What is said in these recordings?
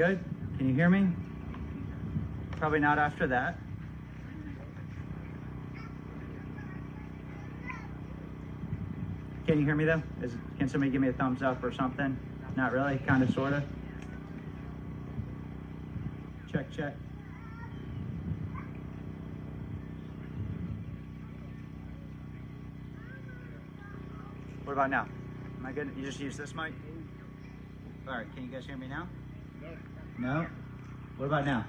good? Can you hear me? Probably not after that. Can you hear me though? Is, can somebody give me a thumbs up or something? Not really, kind of, sort of. Check, check. What about now? Am I good? You just use this mic? All right, can you guys hear me now? No. No? What about now?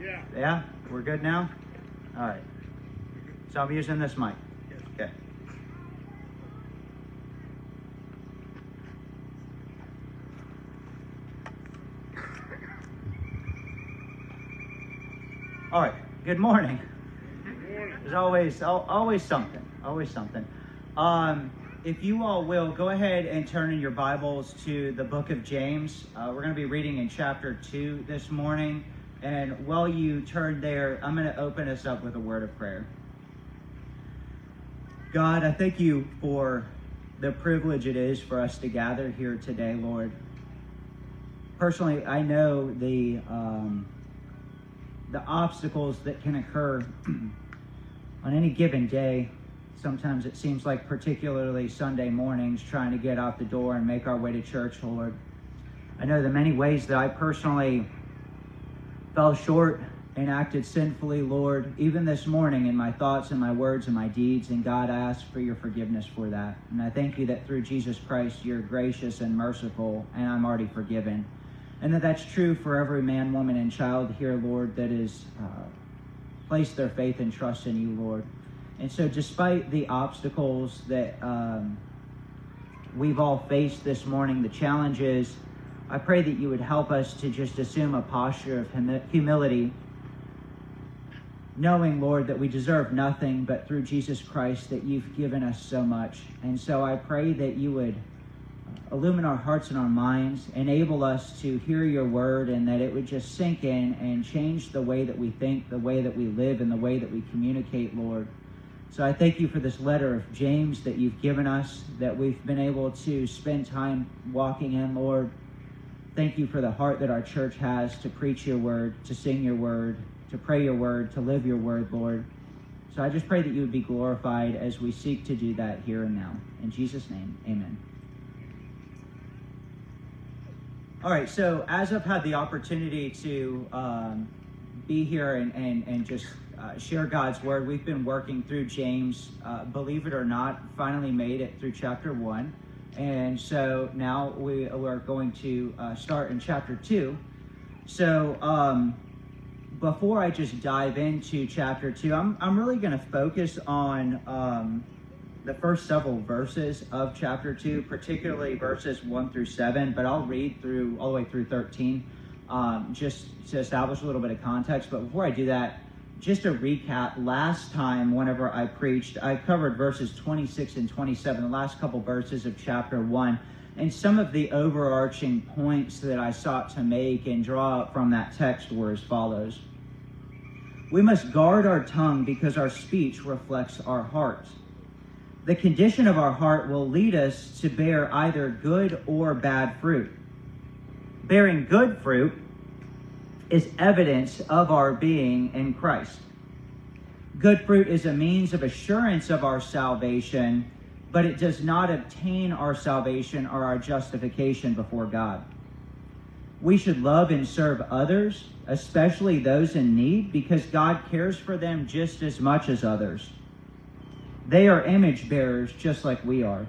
Yeah. Yeah? We're good now? All right. So I'm using this mic. Okay. All right. Good morning. There's always always something. Always something. Um, if you all will go ahead and turn in your Bibles to the book of James. Uh, we're going to be reading in chapter two this morning. And while you turn there, I'm going to open us up with a word of prayer. God, I thank you for the privilege it is for us to gather here today, Lord. Personally, I know the um, the obstacles that can occur on any given day. Sometimes it seems like, particularly Sunday mornings, trying to get out the door and make our way to church, Lord. I know the many ways that I personally fell short and acted sinfully, Lord, even this morning in my thoughts and my words and my deeds. And God, I ask for your forgiveness for that. And I thank you that through Jesus Christ, you're gracious and merciful, and I'm already forgiven. And that that's true for every man, woman, and child here, Lord, that is uh, placed their faith and trust in you, Lord. And so, despite the obstacles that um, we've all faced this morning, the challenges, I pray that you would help us to just assume a posture of humi- humility, knowing, Lord, that we deserve nothing, but through Jesus Christ, that you've given us so much. And so I pray that you would illumine our hearts and our minds, enable us to hear your word, and that it would just sink in and change the way that we think, the way that we live, and the way that we communicate, Lord. So I thank you for this letter of James that you've given us, that we've been able to spend time walking in, Lord. Thank you for the heart that our church has to preach your word, to sing your word, to pray your word, to live your word, Lord. So I just pray that you would be glorified as we seek to do that here and now. In Jesus' name, amen. All right, so as I've had the opportunity to um, be here and, and, and just uh, share God's word, we've been working through James, uh, believe it or not, finally made it through chapter one. And so now we are going to uh, start in chapter two. So um, before I just dive into chapter two, I'm, I'm really going to focus on um, the first several verses of chapter 2, particularly verses 1 through 7, but I'll read through all the way through 13 um, just to establish a little bit of context. But before I do that, just a recap. Last time, whenever I preached, I covered verses 26 and 27, the last couple verses of chapter 1, and some of the overarching points that I sought to make and draw from that text were as follows. We must guard our tongue because our speech reflects our heart. The condition of our heart will lead us to bear either good or bad fruit. Bearing good fruit is evidence of our being in Christ. Good fruit is a means of assurance of our salvation, but it does not obtain our salvation or our justification before God. We should love and serve others, especially those in need, because God cares for them just as much as others. They are image bearers just like we are.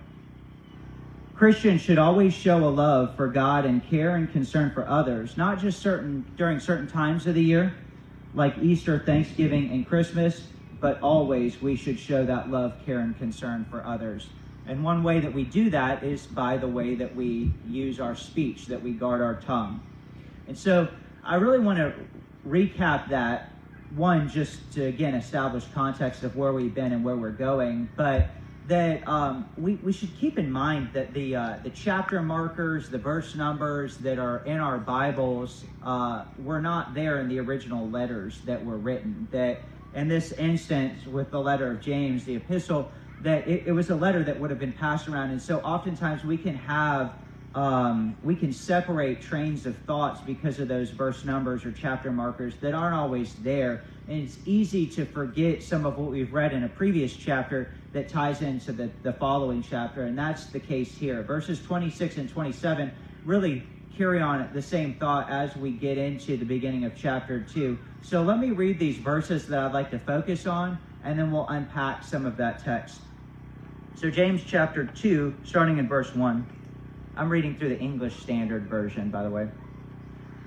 Christians should always show a love for God and care and concern for others, not just certain during certain times of the year, like Easter, Thanksgiving, and Christmas, but always we should show that love, care, and concern for others. And one way that we do that is by the way that we use our speech, that we guard our tongue. And so I really want to recap that one, just to again establish context of where we've been and where we're going, but that um, we, we should keep in mind that the uh, the chapter markers, the verse numbers that are in our Bibles uh, were not there in the original letters that were written. That in this instance, with the letter of James, the epistle, that it, it was a letter that would have been passed around, and so oftentimes we can have um, we can separate trains of thoughts because of those verse numbers or chapter markers that aren't always there. And it's easy to forget some of what we've read in a previous chapter that ties into the, the following chapter, and that's the case here. Verses 26 and 27 really carry on the same thought as we get into the beginning of chapter 2. So let me read these verses that I'd like to focus on, and then we'll unpack some of that text. So, James chapter 2, starting in verse 1. I'm reading through the English Standard Version, by the way.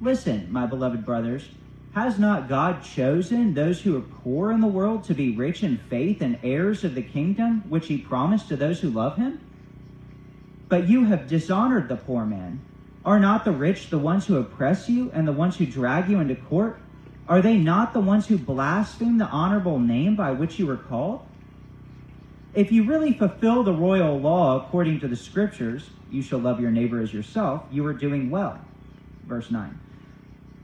Listen, my beloved brothers, has not God chosen those who are poor in the world to be rich in faith and heirs of the kingdom which he promised to those who love him? But you have dishonored the poor man. Are not the rich the ones who oppress you and the ones who drag you into court? Are they not the ones who blaspheme the honorable name by which you were called? If you really fulfill the royal law according to the scriptures, you shall love your neighbor as yourself, you are doing well. Verse 9.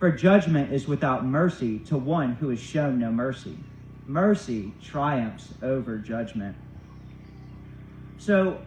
For judgment is without mercy to one who has shown no mercy. Mercy triumphs over judgment. So,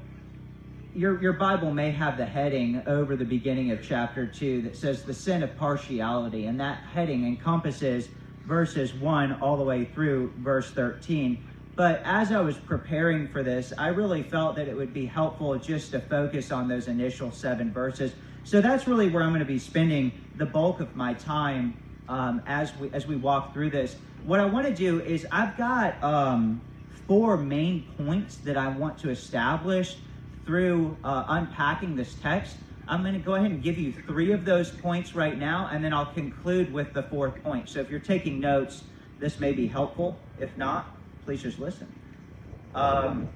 your, your Bible may have the heading over the beginning of chapter 2 that says the sin of partiality, and that heading encompasses verses 1 all the way through verse 13. But as I was preparing for this, I really felt that it would be helpful just to focus on those initial seven verses. So that's really where I'm going to be spending the bulk of my time um, as we as we walk through this. What I want to do is I've got um, four main points that I want to establish through uh, unpacking this text. I'm going to go ahead and give you three of those points right now, and then I'll conclude with the fourth point. So if you're taking notes, this may be helpful. If not, please just listen. Um,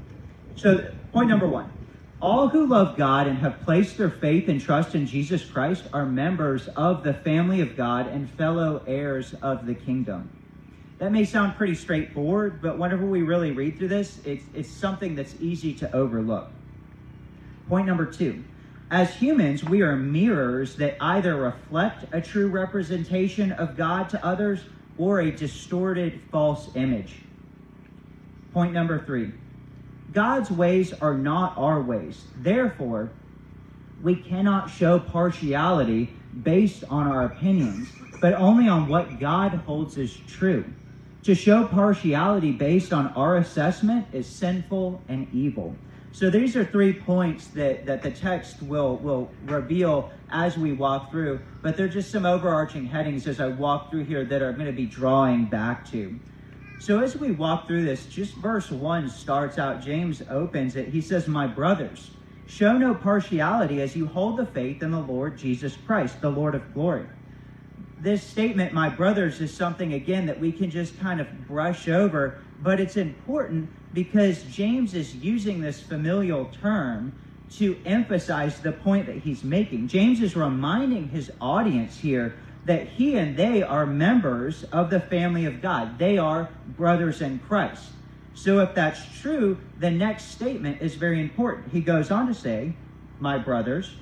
so, point number one all who love God and have placed their faith and trust in Jesus Christ are members of the family of God and fellow heirs of the kingdom. That may sound pretty straightforward, but whenever we really read through this, it's, it's something that's easy to overlook. Point number two as humans, we are mirrors that either reflect a true representation of God to others or a distorted false image. Point number three God's ways are not our ways. Therefore, we cannot show partiality based on our opinions, but only on what God holds as true. To show partiality based on our assessment is sinful and evil. So these are three points that, that the text will, will reveal as we walk through, but they're just some overarching headings as I walk through here that are going to be drawing back to. So as we walk through this, just verse 1 starts out, James opens it. He says, My brothers, show no partiality as you hold the faith in the Lord Jesus Christ, the Lord of glory. This statement, my brothers, is something, again, that we can just kind of brush over, but it's important because James is using this familial term to emphasize the point that he's making. James is reminding his audience here that he and they are members of the family of God. They are brothers in Christ. So if that's true, the next statement is very important. He goes on to say, My brothers,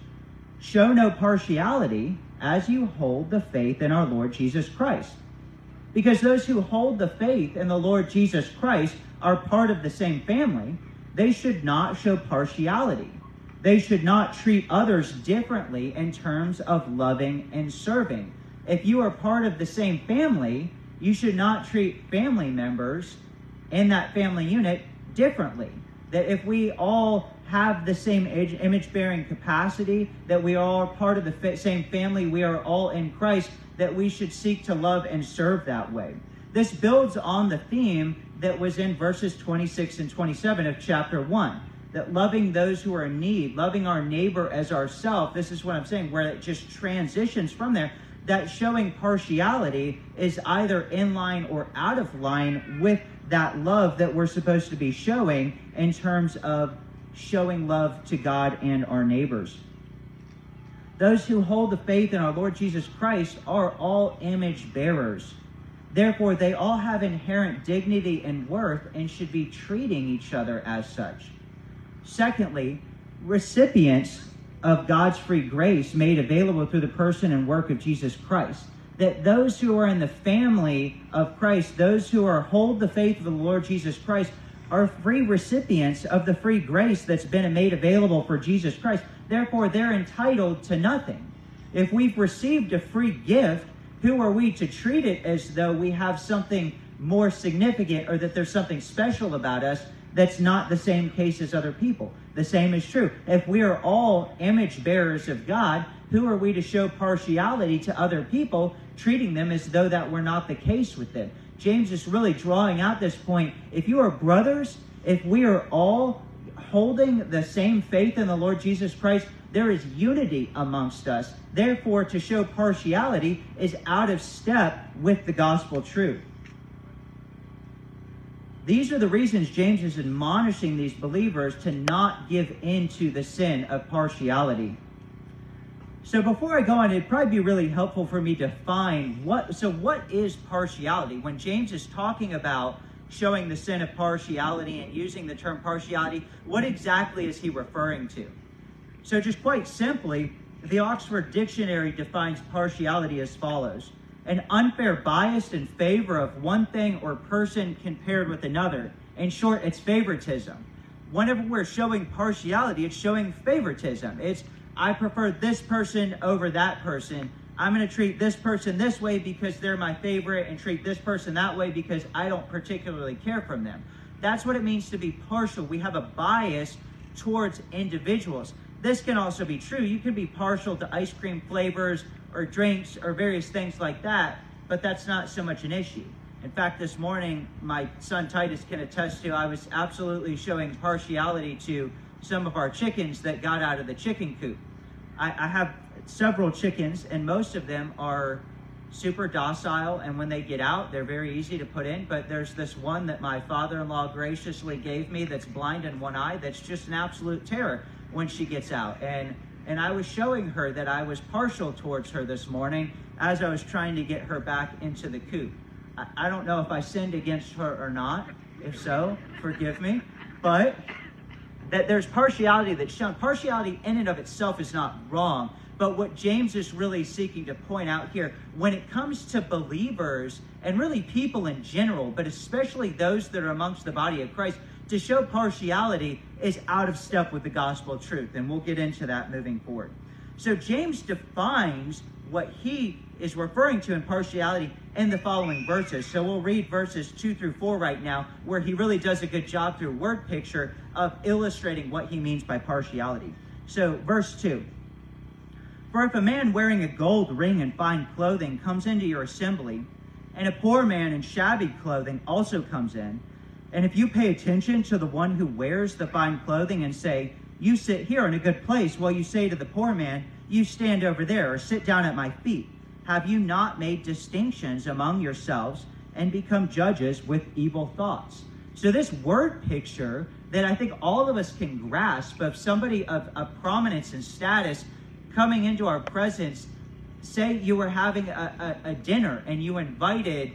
show no partiality as you hold the faith in our Lord Jesus Christ. Because those who hold the faith in the Lord Jesus Christ are part of the same family, they should not show partiality. They should not treat others differently in terms of loving and serving. If you are part of the same family, you should not treat family members in that family unit differently. That if we all have the same image bearing capacity, that we all are part of the same family, we are all in Christ, that we should seek to love and serve that way. This builds on the theme that was in verses 26 and 27 of chapter 1 that loving those who are in need, loving our neighbor as ourself, this is what I'm saying, where it just transitions from there, that showing partiality is either in line or out of line with that love that we're supposed to be showing in terms of showing love to God and our neighbors. Those who hold the faith in our Lord Jesus Christ are all image bearers. Therefore, they all have inherent dignity and worth and should be treating each other as such. Secondly, recipients of God's free grace made available through the person and work of Jesus Christ. That those who are in the family of Christ, those who are hold the faith of the Lord Jesus Christ, are free recipients of the free grace that's been made available for Jesus Christ. Therefore, they're entitled to nothing. If we've received a free gift, who are we to treat it as though we have something more significant or that there's something special about us that's not the same case as other people. The same is true. If we are all image bearers of God, who are we to show partiality to other people, treating them as though that were not the case with them? James is really drawing out this point. If you are brothers, if we are all holding the same faith in the Lord Jesus Christ, there is unity amongst us. Therefore, to show partiality is out of step with the gospel truth. These are the reasons James is admonishing these believers to not give in to the sin of partiality. So before I go on, it'd probably be really helpful for me to find what so what is partiality? When James is talking about showing the sin of partiality and using the term partiality, what exactly is he referring to? So just quite simply, the Oxford Dictionary defines partiality as follows an unfair bias in favor of one thing or person compared with another. In short, it's favoritism. Whenever we're showing partiality, it's showing favoritism. It's, I prefer this person over that person. I'm going to treat this person this way because they're my favorite and treat this person that way because I don't particularly care for them. That's what it means to be partial. We have a bias towards individuals. This can also be true. You can be partial to ice cream flavors or drinks or various things like that, but that's not so much an issue. In fact, this morning, my son Titus can attest to I was absolutely showing partiality to some of our chickens that got out of the chicken coop. I, I have several chickens, and most of them are super docile, and when they get out, they're very easy to put in. But there's this one that my father in law graciously gave me that's blind in one eye that's just an absolute terror when she gets out. And and I was showing her that I was partial towards her this morning as I was trying to get her back into the coop. I, I don't know if I sinned against her or not. If so, forgive me. But that there's partiality that's shown. Partiality in and of itself is not wrong. But what James is really seeking to point out here, when it comes to believers and really people in general, but especially those that are amongst the body of Christ, to show partiality is out of step with the gospel truth. And we'll get into that moving forward. So James defines what he is referring to in partiality in the following verses. So we'll read verses 2 through 4 right now, where he really does a good job through word picture of illustrating what he means by partiality. So, verse 2 For if a man wearing a gold ring and fine clothing comes into your assembly, and a poor man in shabby clothing also comes in, and if you pay attention to the one who wears the fine clothing and say, You sit here in a good place, while you say to the poor man, You stand over there, or sit down at my feet, have you not made distinctions among yourselves and become judges with evil thoughts? So, this word picture that I think all of us can grasp of somebody of, of prominence and status coming into our presence, say you were having a, a, a dinner and you invited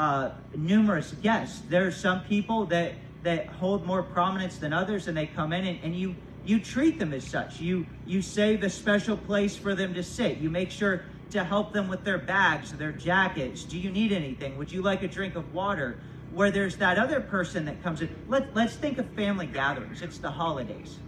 uh, numerous guests. There are some people that that hold more prominence than others, and they come in and, and you you treat them as such. You you save a special place for them to sit. You make sure to help them with their bags, their jackets. Do you need anything? Would you like a drink of water? Where there's that other person that comes in. Let, let's think of family gatherings. It's the holidays.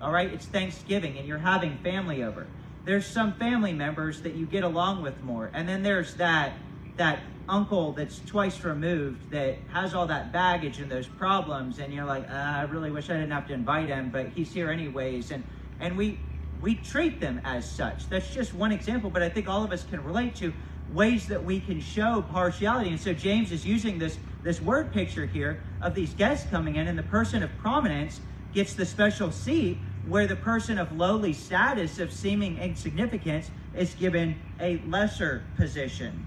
All right, it's Thanksgiving and you're having family over. There's some family members that you get along with more. And then there's that that uncle that's twice removed that has all that baggage and those problems and you're like uh, i really wish i didn't have to invite him but he's here anyways. And and we we treat them as such. That's just one example but i think all of us can relate to ways that we can show partiality. And so james is using this this word picture here of these guests coming in and the person of prominence gets the special seat where the person of lowly status of seeming insignificance is given a lesser position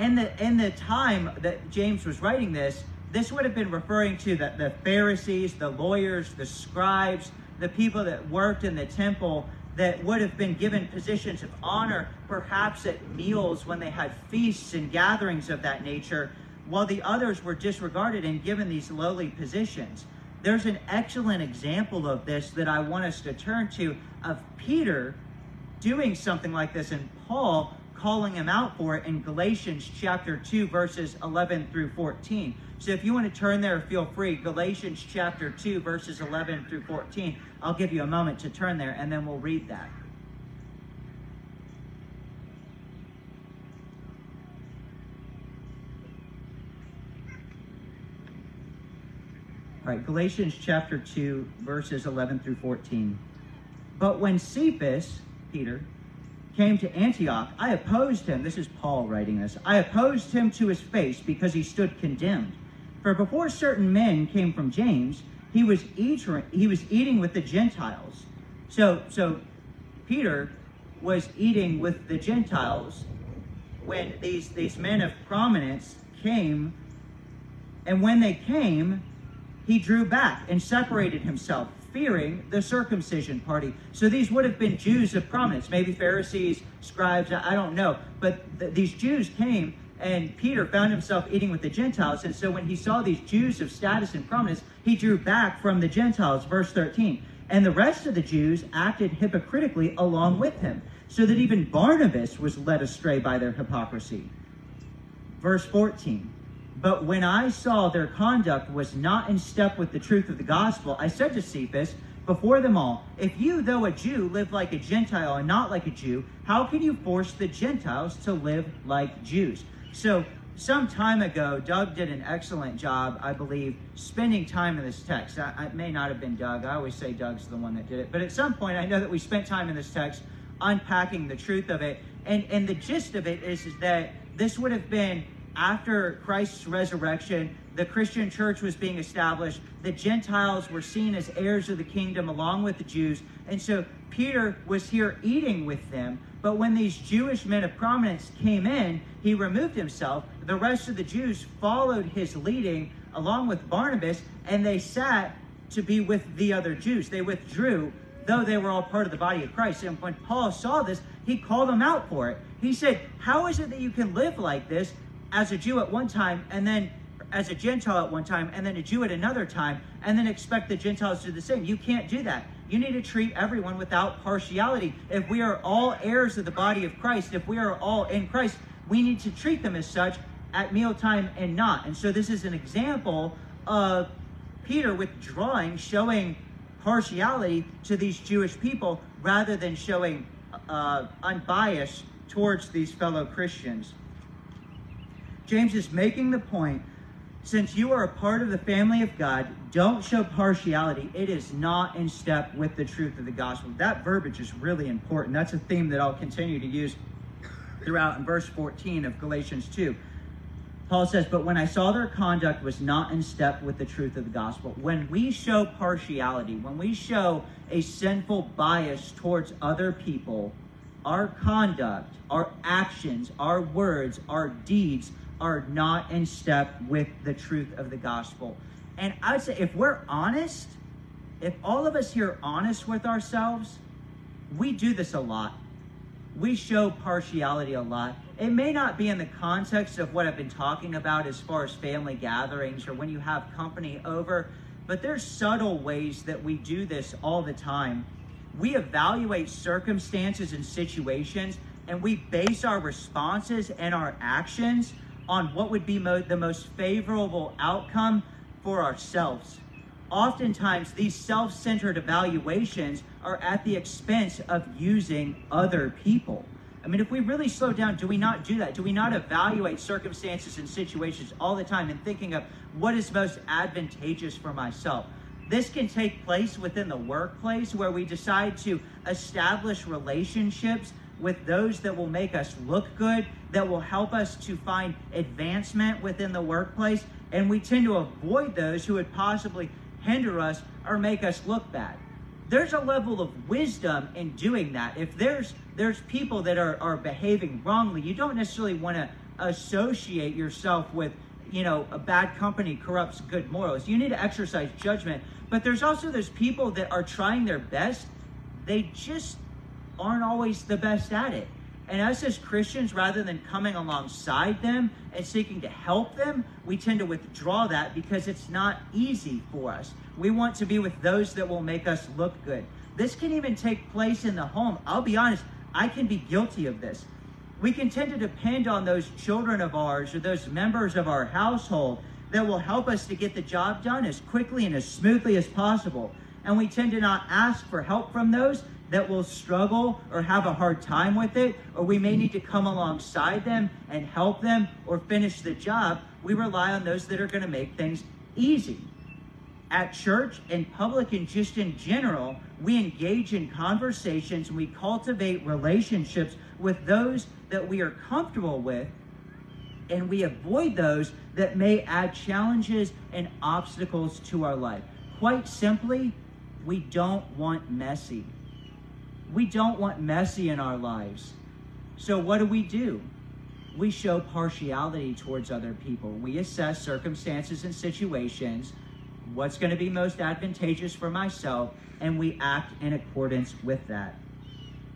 in the in the time that James was writing this, this would have been referring to the, the Pharisees, the lawyers, the scribes, the people that worked in the temple that would have been given positions of honor, perhaps at meals when they had feasts and gatherings of that nature, while the others were disregarded and given these lowly positions. There's an excellent example of this that I want us to turn to of Peter doing something like this and Paul calling him out for it in Galatians chapter 2, verses 11 through 14. So if you want to turn there, feel free. Galatians chapter 2, verses 11 through 14. I'll give you a moment to turn there, and then we'll read that. All right, Galatians chapter 2, verses 11 through 14. But when Cephas, Peter, came to Antioch, I opposed him. This is Paul writing this. I opposed him to his face because he stood condemned. For before certain men came from James, he was eating, he was eating with the Gentiles. So, so Peter was eating with the Gentiles when these, these men of prominence came. And when they came, he drew back and separated himself fearing the circumcision party. So these would have been Jews of prominence, maybe Pharisees, scribes, I don't know. But th- these Jews came, and Peter found himself eating with the Gentiles. And so when he saw these Jews of status and prominence, he drew back from the Gentiles. Verse 13. And the rest of the Jews acted hypocritically along with him, so that even Barnabas was led astray by their hypocrisy. Verse 14. But when I saw their conduct was not in step with the truth of the gospel, I said to Cephas before them all, If you, though a Jew, live like a Gentile and not like a Jew, how can you force the Gentiles to live like Jews? So, some time ago, Doug did an excellent job, I believe, spending time in this text. I, it may not have been Doug. I always say Doug's the one that did it. But at some point, I know that we spent time in this text unpacking the truth of it. And, and the gist of it is, is that this would have been after Christ's resurrection, the Christian church was being established. The Gentiles were seen as heirs of the kingdom along with the Jews. And so Peter was here eating with them. But when these Jewish men of prominence came in, he removed himself. The rest of the Jews followed his leading along with Barnabas, and they sat to be with the other Jews. They withdrew, though they were all part of the body of Christ. And when Paul saw this, he called them out for it. He said, How is it that you can live like this as a Jew at one time and then as a Gentile at one time and then a Jew at another time and then expect the Gentiles to do the same. You can't do that. You need to treat everyone without partiality. If we are all heirs of the body of Christ, if we are all in Christ, we need to treat them as such at mealtime and not. And so this is an example of Peter withdrawing, showing partiality to these Jewish people rather than showing uh, unbiased towards these fellow Christians. James is making the point since you are a part of the family of God, don't show partiality. It is not in step with the truth of the gospel. That verbiage is really important. That's a theme that I'll continue to use throughout in verse 14 of Galatians 2. Paul says, But when I saw their conduct was not in step with the truth of the gospel, when we show partiality, when we show a sinful bias towards other people, our conduct, our actions, our words, our deeds are not in step with the truth of the gospel. And I would say, if we're honest, if all of us here are honest with ourselves, we do this a lot. We show partiality a lot. It may not be in the context of what I've been talking about as far as family gatherings or when you have company over, but there's subtle ways that we do this all the time. We evaluate circumstances and situations and we base our responses and our actions on what would be mo- the most favorable outcome for ourselves. Oftentimes, these self centered evaluations are at the expense of using other people. I mean, if we really slow down, do we not do that? Do we not evaluate circumstances and situations all the time and thinking of what is most advantageous for myself? This can take place within the workplace where we decide to establish relationships with those that will make us look good, that will help us to find advancement within the workplace, and we tend to avoid those who would possibly hinder us or make us look bad there's a level of wisdom in doing that. If there's there's people that are, are behaving wrongly, you don't necessarily want to associate yourself with, you know, a bad company corrupts good morals. You need to exercise judgment. But there's also those people that are trying their best. They just aren't always the best at it. And us as Christians, rather than coming alongside them and seeking to help them, we tend to withdraw that because it's not easy for us. We want to be with those that will make us look good. This can even take place in the home. I'll be honest, I can be guilty of this. We can tend to depend on those children of ours or those members of our household that will help us to get the job done as quickly and as smoothly as possible. And we tend to not ask for help from those that will struggle or have a hard time with it, or we may need to come alongside them and help them or finish the job, we rely on those that are going to make things easy. At church, and public, and just in general, we engage in conversations and we cultivate relationships with those that we are comfortable with, and we avoid those that may add challenges and obstacles to our life. Quite simply, we don't want messy. We don't want messy in our lives. So, what do we do? We show partiality towards other people. We assess circumstances and situations, what's going to be most advantageous for myself, and we act in accordance with that.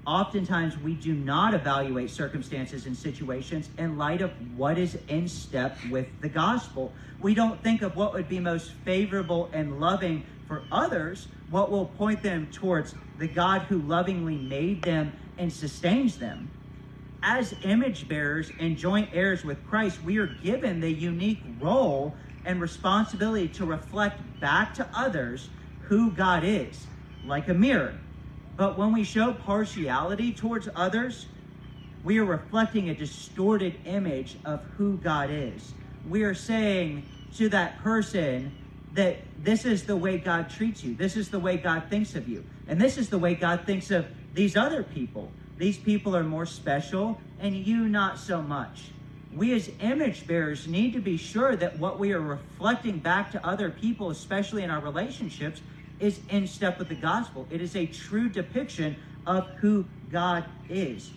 Oftentimes, we do not evaluate circumstances and situations in light of what is in step with the gospel. We don't think of what would be most favorable and loving for others, what will point them towards the God who lovingly made them and sustains them. As image bearers and joint heirs with Christ, we are given the unique role and responsibility to reflect back to others who God is, like a mirror. But when we show partiality towards others, we are reflecting a distorted image of who God is. We are saying to that person, that this is the way God treats you. This is the way God thinks of you. And this is the way God thinks of these other people. These people are more special, and you not so much. We as image bearers need to be sure that what we are reflecting back to other people, especially in our relationships, is in step with the gospel. It is a true depiction of who God is.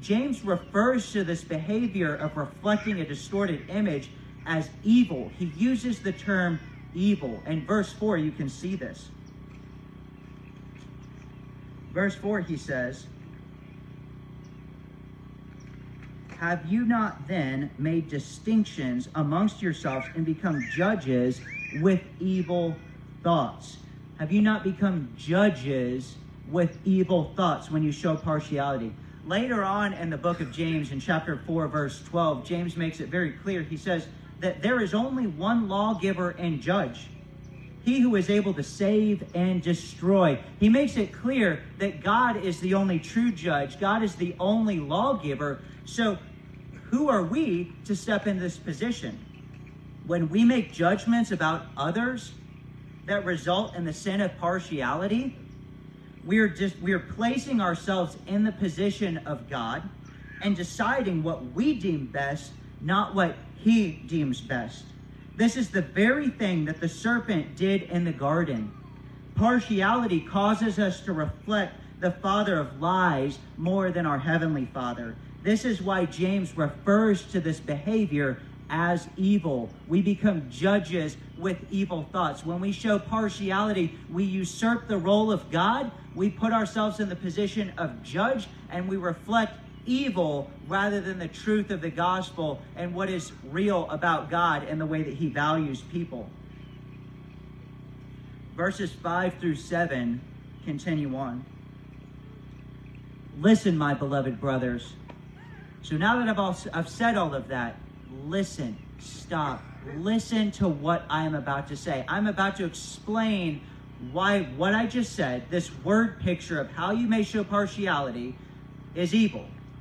James refers to this behavior of reflecting a distorted image as evil. He uses the term evil. And verse 4, you can see this. Verse 4, he says, Have you not then made distinctions amongst yourselves and become judges with evil thoughts? Have you not become judges with evil thoughts when you show partiality? Later on in the book of James, in chapter 4, verse 12, James makes it very clear. He says, that there is only one lawgiver and judge, he who is able to save and destroy. He makes it clear that God is the only true judge, God is the only lawgiver. So, who are we to step in this position? When we make judgments about others that result in the sin of partiality, we are just we are placing ourselves in the position of God and deciding what we deem best, not what he deems best. This is the very thing that the serpent did in the garden. Partiality causes us to reflect the father of lies more than our heavenly father. This is why James refers to this behavior as evil. We become judges with evil thoughts. When we show partiality, we usurp the role of God. We put ourselves in the position of judge and we reflect evil rather than the truth of the gospel and what is real about God and the way that he values people. Verses 5 through 7 continue on. Listen, my beloved brothers. So now that I've, all, I've said all of that, listen, stop, listen to what I am about to say. I'm about to explain why what I just said, this word picture of how you may show partiality, is evil.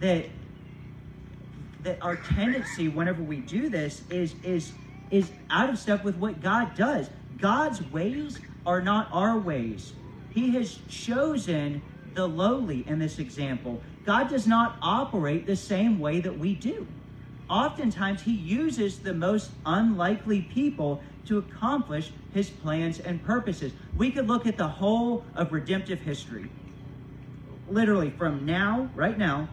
that that our tendency whenever we do this is is is out of step with what God does. God's ways are not our ways. He has chosen the lowly in this example. God does not operate the same way that we do. Oftentimes, he uses the most unlikely people to accomplish his plans and purposes. We could look at the whole of redemptive history literally from now, right now,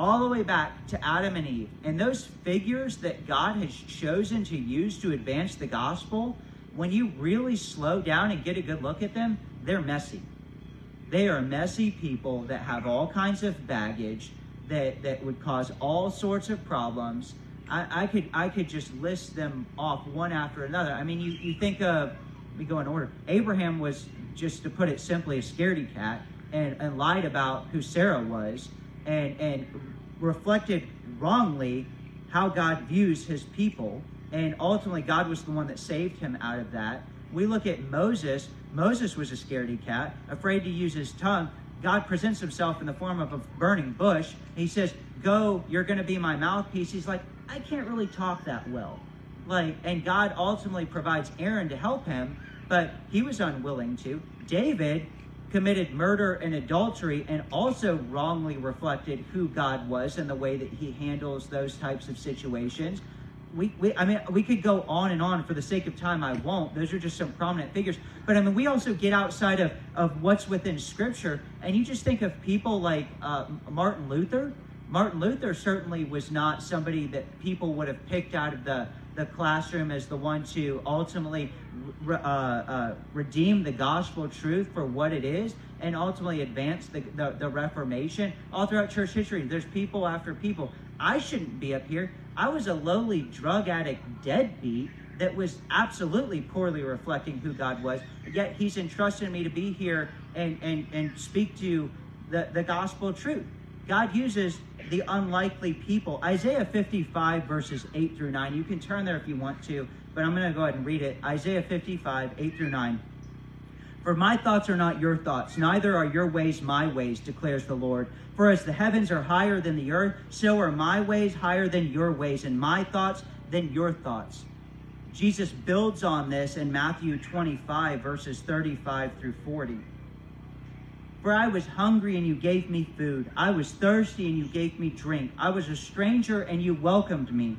all the way back to Adam and Eve. And those figures that God has chosen to use to advance the gospel, when you really slow down and get a good look at them, they're messy. They are messy people that have all kinds of baggage that, that would cause all sorts of problems. I, I could I could just list them off one after another. I mean, you, you think of, we go in order. Abraham was, just to put it simply, a scaredy cat and, and lied about who Sarah was and, and reflected wrongly how God views his people. And ultimately, God was the one that saved him out of that. We look at Moses. Moses was a scaredy cat, afraid to use his tongue. God presents himself in the form of a burning bush. He says, Go, you're going to be my mouthpiece. He's like, I can't really talk that well. Like, and God ultimately provides Aaron to help him, but he was unwilling to. David committed murder and adultery and also wrongly reflected who God was and the way that he handles those types of situations. We, we, I mean, we could go on and on for the sake of time. I won't. Those are just some prominent figures. But I mean, we also get outside of, of what's within Scripture, and you just think of people like uh, Martin Luther. Martin Luther certainly was not somebody that people would have picked out of the the classroom as the one to ultimately uh, uh, redeem the gospel truth for what it is and ultimately advance the, the, the Reformation. All throughout church history, there's people after people. I shouldn't be up here. I was a lowly drug addict deadbeat that was absolutely poorly reflecting who God was. Yet He's entrusted me to be here and, and, and speak to the, the gospel truth. God uses the unlikely people. Isaiah 55, verses 8 through 9. You can turn there if you want to, but I'm going to go ahead and read it. Isaiah 55, 8 through 9. For my thoughts are not your thoughts, neither are your ways my ways, declares the Lord. For as the heavens are higher than the earth, so are my ways higher than your ways, and my thoughts than your thoughts. Jesus builds on this in Matthew 25, verses 35 through 40. For I was hungry and you gave me food. I was thirsty and you gave me drink. I was a stranger and you welcomed me.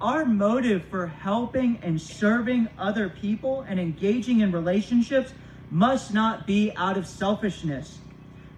Our motive for helping and serving other people and engaging in relationships must not be out of selfishness,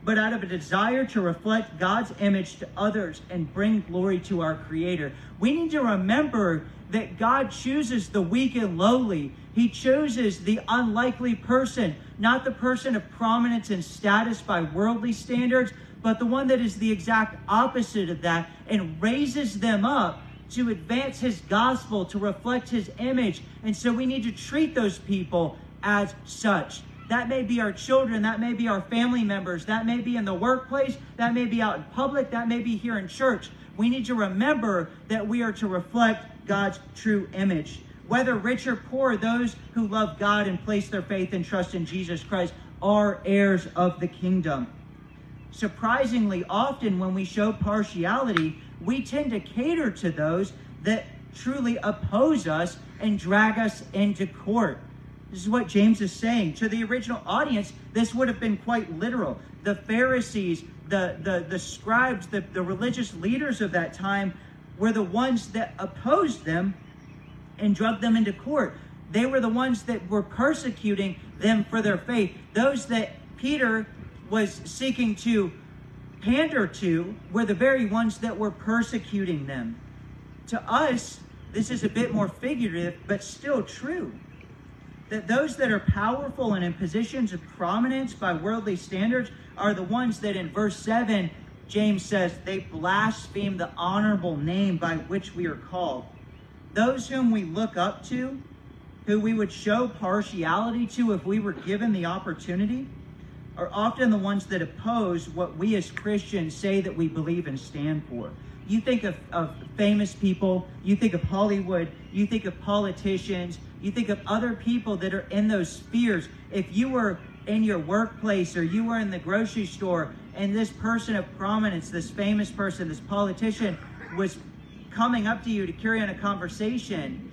but out of a desire to reflect God's image to others and bring glory to our Creator. We need to remember that God chooses the weak and lowly. He chooses the unlikely person, not the person of prominence and status by worldly standards, but the one that is the exact opposite of that and raises them up to advance his gospel, to reflect his image. And so we need to treat those people as such. That may be our children, that may be our family members, that may be in the workplace, that may be out in public, that may be here in church. We need to remember that we are to reflect God's true image. Whether rich or poor, those who love God and place their faith and trust in Jesus Christ are heirs of the kingdom. Surprisingly, often when we show partiality, we tend to cater to those that truly oppose us and drag us into court. This is what James is saying. To the original audience, this would have been quite literal. The Pharisees, the, the, the scribes, the, the religious leaders of that time were the ones that opposed them and drug them into court. They were the ones that were persecuting them for their faith. Those that Peter was seeking to pander to were the very ones that were persecuting them. To us, this is a bit more figurative, but still true. That those that are powerful and in positions of prominence by worldly standards are the ones that in verse 7, James says, they blaspheme the honorable name by which we are called. Those whom we look up to, who we would show partiality to if we were given the opportunity, are often the ones that oppose what we as Christians say that we believe and stand for. You think of, of famous people, you think of Hollywood, you think of politicians, you think of other people that are in those spheres. If you were in your workplace or you were in the grocery store and this person of prominence, this famous person, this politician was coming up to you to carry on a conversation,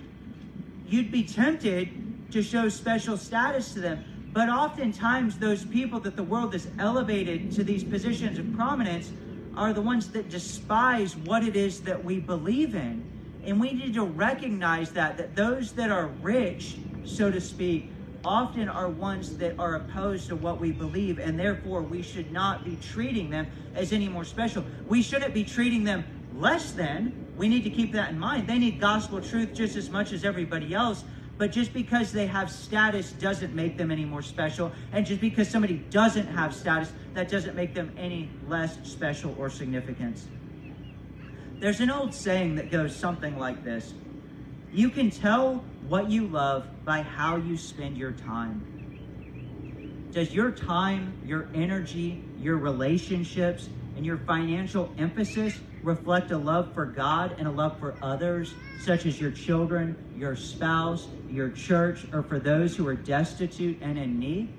you'd be tempted to show special status to them. But oftentimes, those people that the world has elevated to these positions of prominence are the ones that despise what it is that we believe in. And we need to recognize that, that those that are rich, so to speak, often are ones that are opposed to what we believe, and therefore we should not be treating them as any more special. We shouldn't be treating them less than. We need to keep that in mind. They need gospel truth just as much as everybody else, but just because they have status doesn't make them any more special. And just because somebody doesn't have status, that doesn't make them any less special or significant. There's an old saying that goes something like this You can tell what you love by how you spend your time. Does your time, your energy, your relationships, and your financial emphasis reflect a love for God and a love for others, such as your children, your spouse, your church, or for those who are destitute and in need?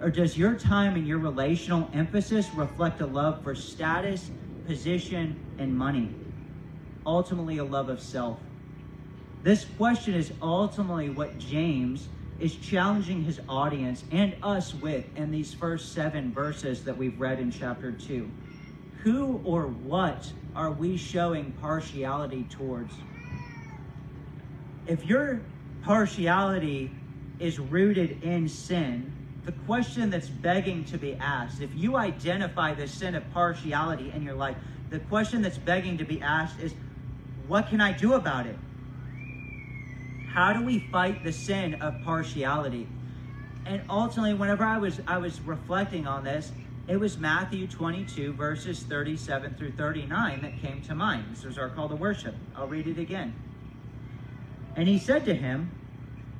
Or does your time and your relational emphasis reflect a love for status, position, and money? Ultimately, a love of self. This question is ultimately what James is challenging his audience and us with in these first seven verses that we've read in chapter 2 who or what are we showing partiality towards? If your partiality is rooted in sin, the question that's begging to be asked, if you identify the sin of partiality in your life, the question that's begging to be asked is, what can I do about it? How do we fight the sin of partiality? And ultimately, whenever I was I was reflecting on this, it was Matthew 22, verses 37 through 39 that came to mind. This was our call to worship. I'll read it again. And he said to him,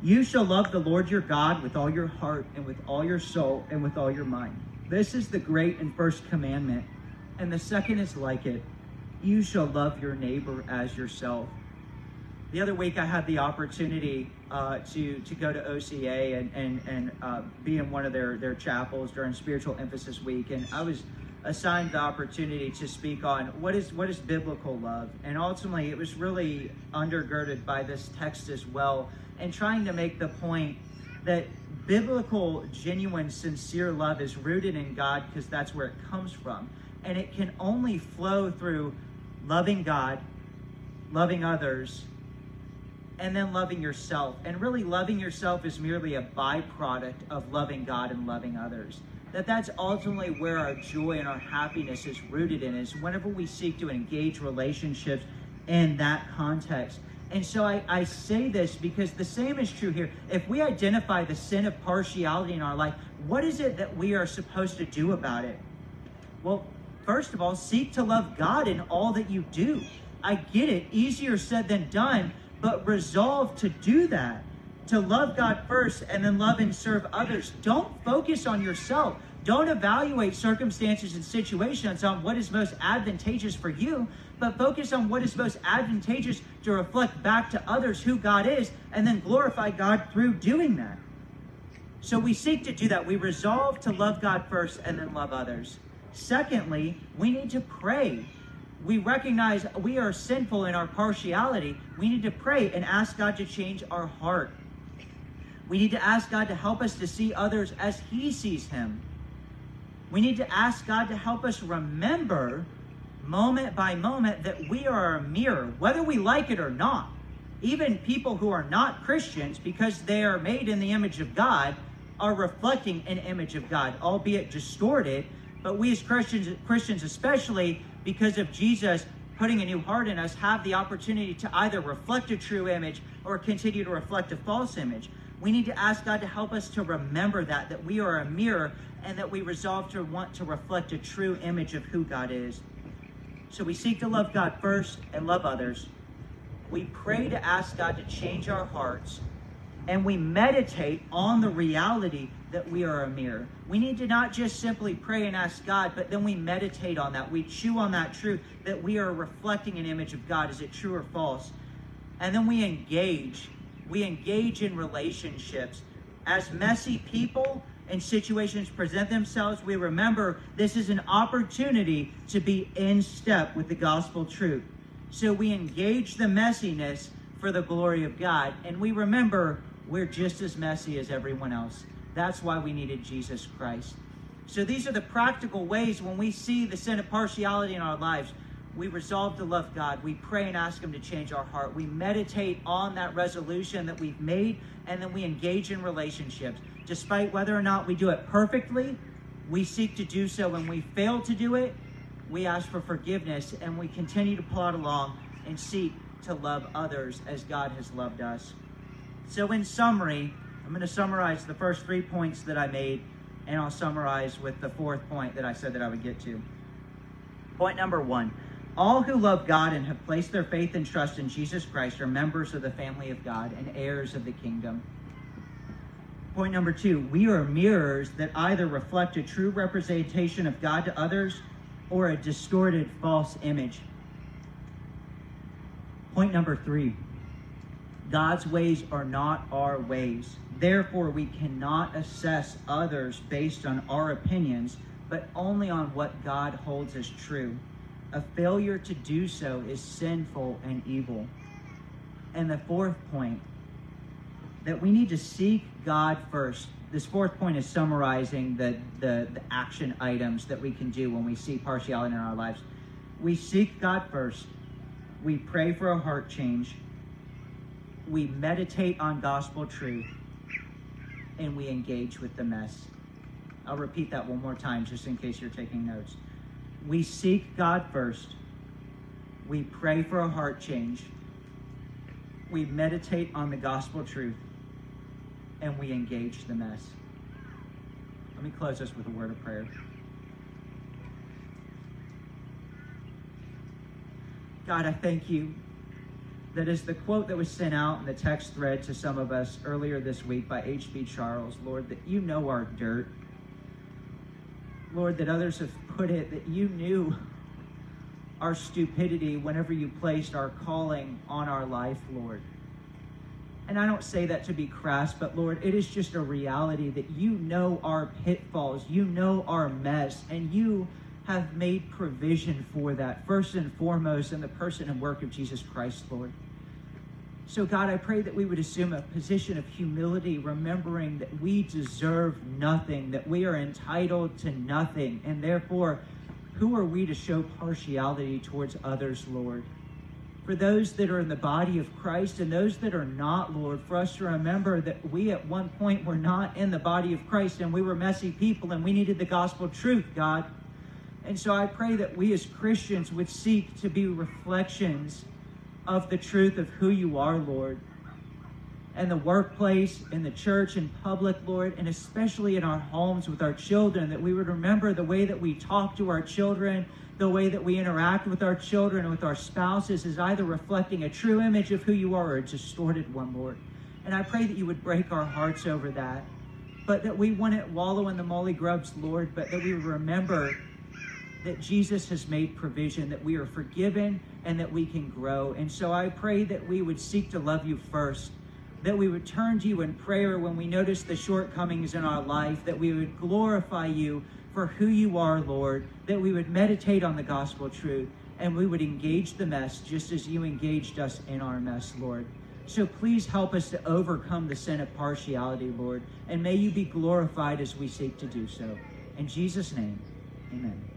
You shall love the Lord your God with all your heart and with all your soul and with all your mind. This is the great and first commandment. And the second is like it You shall love your neighbor as yourself. The other week, I had the opportunity uh, to to go to OCA and and and uh, be in one of their their chapels during Spiritual Emphasis Week, and I was assigned the opportunity to speak on what is what is biblical love, and ultimately, it was really undergirded by this text as well, and trying to make the point that biblical, genuine, sincere love is rooted in God because that's where it comes from, and it can only flow through loving God, loving others and then loving yourself. And really, loving yourself is merely a byproduct of loving God and loving others. That that's ultimately where our joy and our happiness is rooted in, is whenever we seek to engage relationships in that context. And so I, I say this because the same is true here. If we identify the sin of partiality in our life, what is it that we are supposed to do about it? Well, first of all, seek to love God in all that you do. I get it, easier said than done, but resolve to do that, to love God first and then love and serve others. Don't focus on yourself. Don't evaluate circumstances and situations on what is most advantageous for you, but focus on what is most advantageous to reflect back to others who God is and then glorify God through doing that. So we seek to do that. We resolve to love God first and then love others. Secondly, we need to pray we recognize we are sinful in our partiality, we need to pray and ask God to change our heart. We need to ask God to help us to see others as He sees Him. We need to ask God to help us remember moment by moment that we are a mirror, whether we like it or not. Even people who are not Christians, because they are made in the image of God, are reflecting an image of God, albeit distorted. But we as Christians, Christians especially, because of Jesus putting a new heart in us, have the opportunity to either reflect a true image or continue to reflect a false image. We need to ask God to help us to remember that, that we are a mirror and that we resolve to want to reflect a true image of who God is. So we seek to love God first and love others. We pray to ask God to change our hearts. And we meditate on the reality that we are a mirror. We need to not just simply pray and ask God, but then we meditate on that. We chew on that truth that we are reflecting an image of God. Is it true or false? And then we engage. We engage in relationships. As messy people, and situations present themselves, we remember this is an opportunity to be in step with the gospel truth. So we engage the messiness for the glory of God. And we remember we're just as messy as everyone else. That's why we needed Jesus Christ. So these are the practical ways when we see the sin of partiality in our lives. We resolve to love God. We pray and ask Him to change our heart. We meditate on that resolution that we've made, and then we engage in relationships despite whether or not we do it perfectly, we seek to do so. When we fail to do it, we ask for forgiveness and we continue to plod along and seek to love others as God has loved us. So, in summary, I'm going to summarize the first three points that I made, and I'll summarize with the fourth point that I said that I would get to. Point number one all who love God and have placed their faith and trust in Jesus Christ are members of the family of God and heirs of the kingdom. Point number two, we are mirrors that either reflect a true representation of God to others or a distorted false image. Point number three, God's ways are not our ways. Therefore, we cannot assess others based on our opinions, but only on what God holds as true. A failure to do so is sinful and evil. And the fourth point, that we need to seek God first. This fourth point is summarizing the, the, the, action items that we can do when we see partiality in our lives. We seek God first. We pray for a heart change. We meditate on gospel truth. And we engage with the mess. I'll repeat that one more time just in case you're taking notes. We seek God first. We pray for a heart change. We meditate on the gospel truth and we engage the mess. Let me close this with a word of prayer. God, I thank you that is the quote that was sent out in the text thread to some of us earlier this week by H.B. Charles, Lord, that you know our dirt. Lord, that others have put it, that you knew our stupidity whenever you placed our calling on our life, Lord. And I don't say that to be crass, but Lord, it is just a reality that you know our pitfalls, you know our mess, and you have made provision for that, first and foremost, in the person and work of Jesus Christ, Lord. So, God, I pray that we would assume a position of humility, remembering that we deserve nothing, that we are entitled to nothing, and therefore, who are we to show partiality towards others, Lord? for those that are in the body of Christ and those that are not, Lord, for us to remember that we at one point were not in the body of Christ and we were messy people and we needed the gospel truth, God. And so I pray that we as Christians would seek to be reflections of the truth of who you are, Lord. And the workplace, in the church, in public, Lord, and especially in our homes with our children, that we would remember the way that we talk to our children the way that we interact with our children with our spouses is either reflecting a true image of who you are or a distorted one, Lord. And I pray that you would break our hearts over that. But that we wouldn't wallow in the mulligrubs, Lord, but that we remember that Jesus has made provision, that we are forgiven, and that we can grow. And so I pray that we would seek to love you first, that we would turn to you in prayer when we notice the shortcomings in our life, that we would glorify you for who you are, Lord, that we would meditate on the gospel truth and we would engage the mess just as you engaged us in our mess, Lord. So please help us to overcome the sin of partiality, Lord, and may you be glorified as we seek to do so. In Jesus' name, amen.